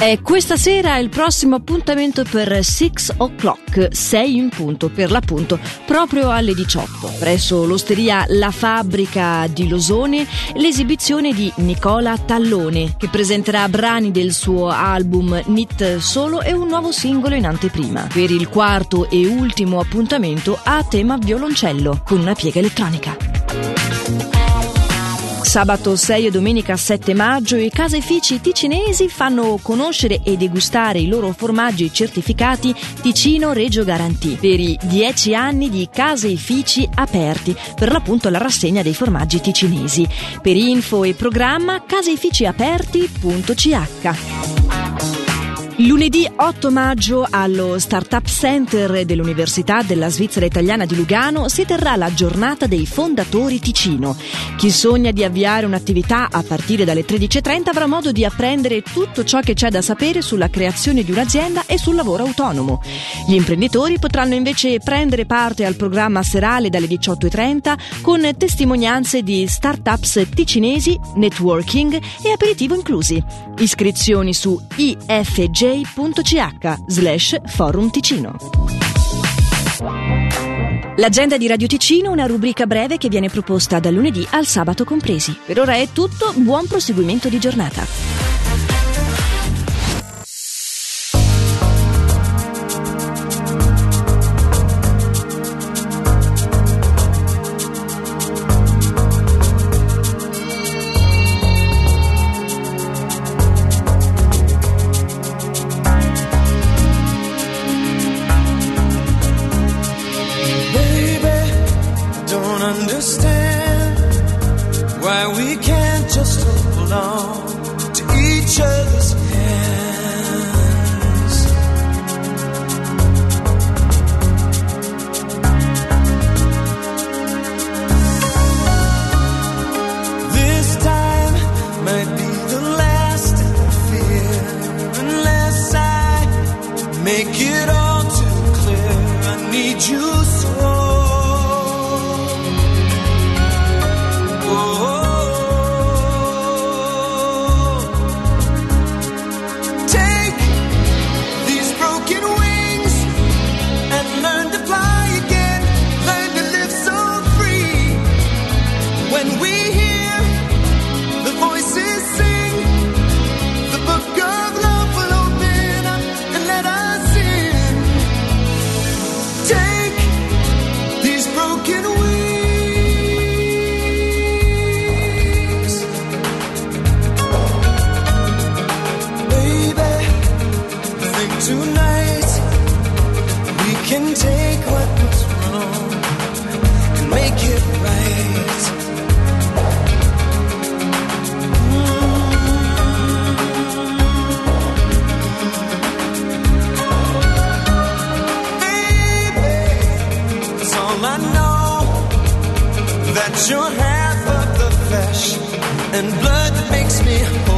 E questa sera è il prossimo appuntamento per 6 o'clock, 6 in punto per l'appunto, proprio alle 18, presso l'osteria La Fabbrica di Losone, l'esibizione di Nicola Tallone, che presenterà brani del suo album Nit Solo e un nuovo singolo in anteprima, per il quarto e ultimo appuntamento a tema violoncello, con una piega elettronica. Sabato 6 e domenica 7 maggio i caseifici ticinesi fanno conoscere e degustare i loro formaggi certificati Ticino Reggio Garantì per i 10 anni di caseifici aperti, per l'appunto la rassegna dei formaggi ticinesi. Per info e programma caseificiaperti.ch. Lunedì 8 maggio allo Startup Center dell'Università della Svizzera Italiana di Lugano si terrà la giornata dei fondatori Ticino. Chi sogna di avviare un'attività a partire dalle 13.30 avrà modo di apprendere tutto ciò che c'è da sapere sulla creazione di un'azienda e sul lavoro autonomo. Gli imprenditori potranno invece prendere parte al programma serale dalle 18.30 con testimonianze di startups ticinesi, networking e aperitivo inclusi. Iscrizioni su ifg j.ch slash forum Ticino. L'agenda di Radio Ticino, una rubrica breve che viene proposta dal lunedì al sabato compresi. Per ora è tutto, buon proseguimento di giornata. understand tonight. We can take what was wrong and make it right. Baby, it's all I know that you're half of the flesh and blood that makes me whole.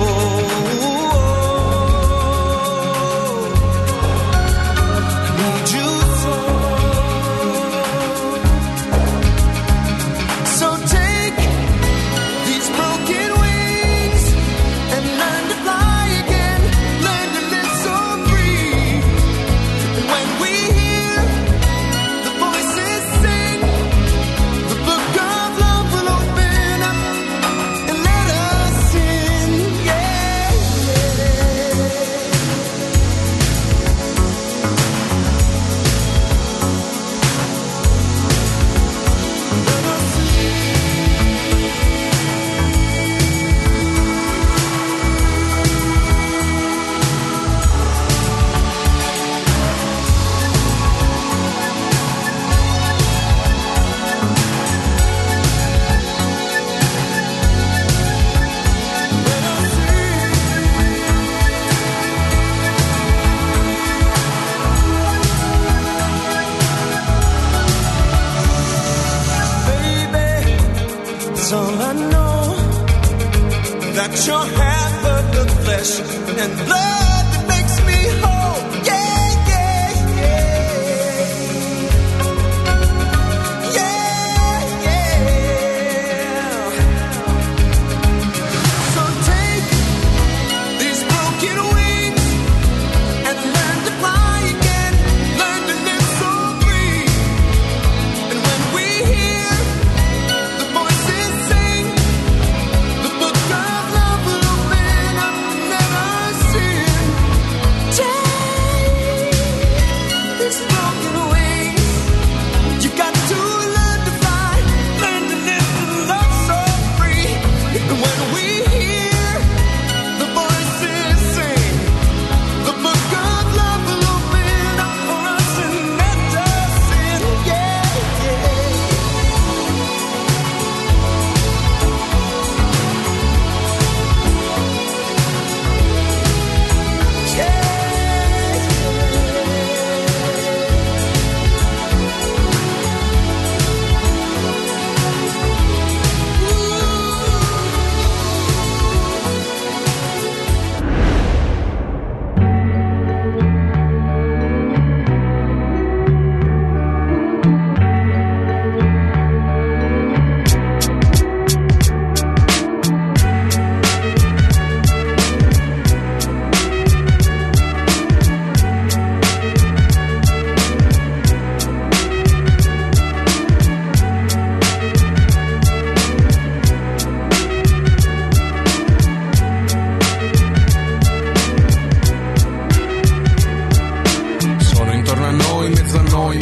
your hand burn the flesh and blood.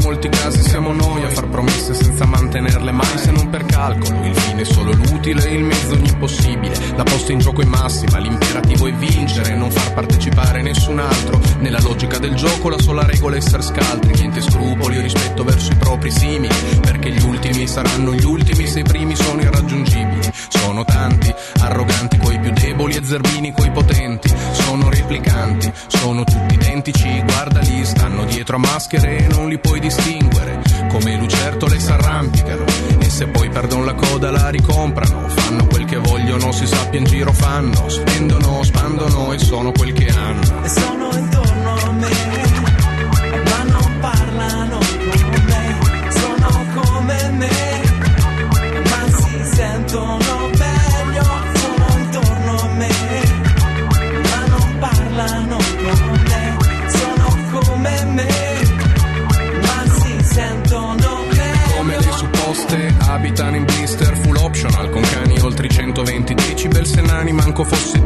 Molti casi siamo noi a far promesse senza mantenerle mai se non per calcolo. Il fine è solo l'utile, il mezzo ogni possibile. La posta in gioco è massima, l'imperativo è vincere, non far partecipare nessun altro. Nella logica del gioco la sola regola è essere scaltri, niente scrupoli o rispetto verso i propri simili, perché gli ultimi saranno gli ultimi se i primi sono irraggiungibili. Sono tanti, arroganti coi più deboli e zerbini coi potenti, sono replicanti, sono tutti identici, guardali, stanno dietro maschere e non li puoi distinguere, come lucertole s'arrampicano e se poi perdono la coda la ricomprano, fanno quel che vogliono, si sappia in giro fanno, spendono, spandono e sono quel che hanno. E sono in fuoco fossi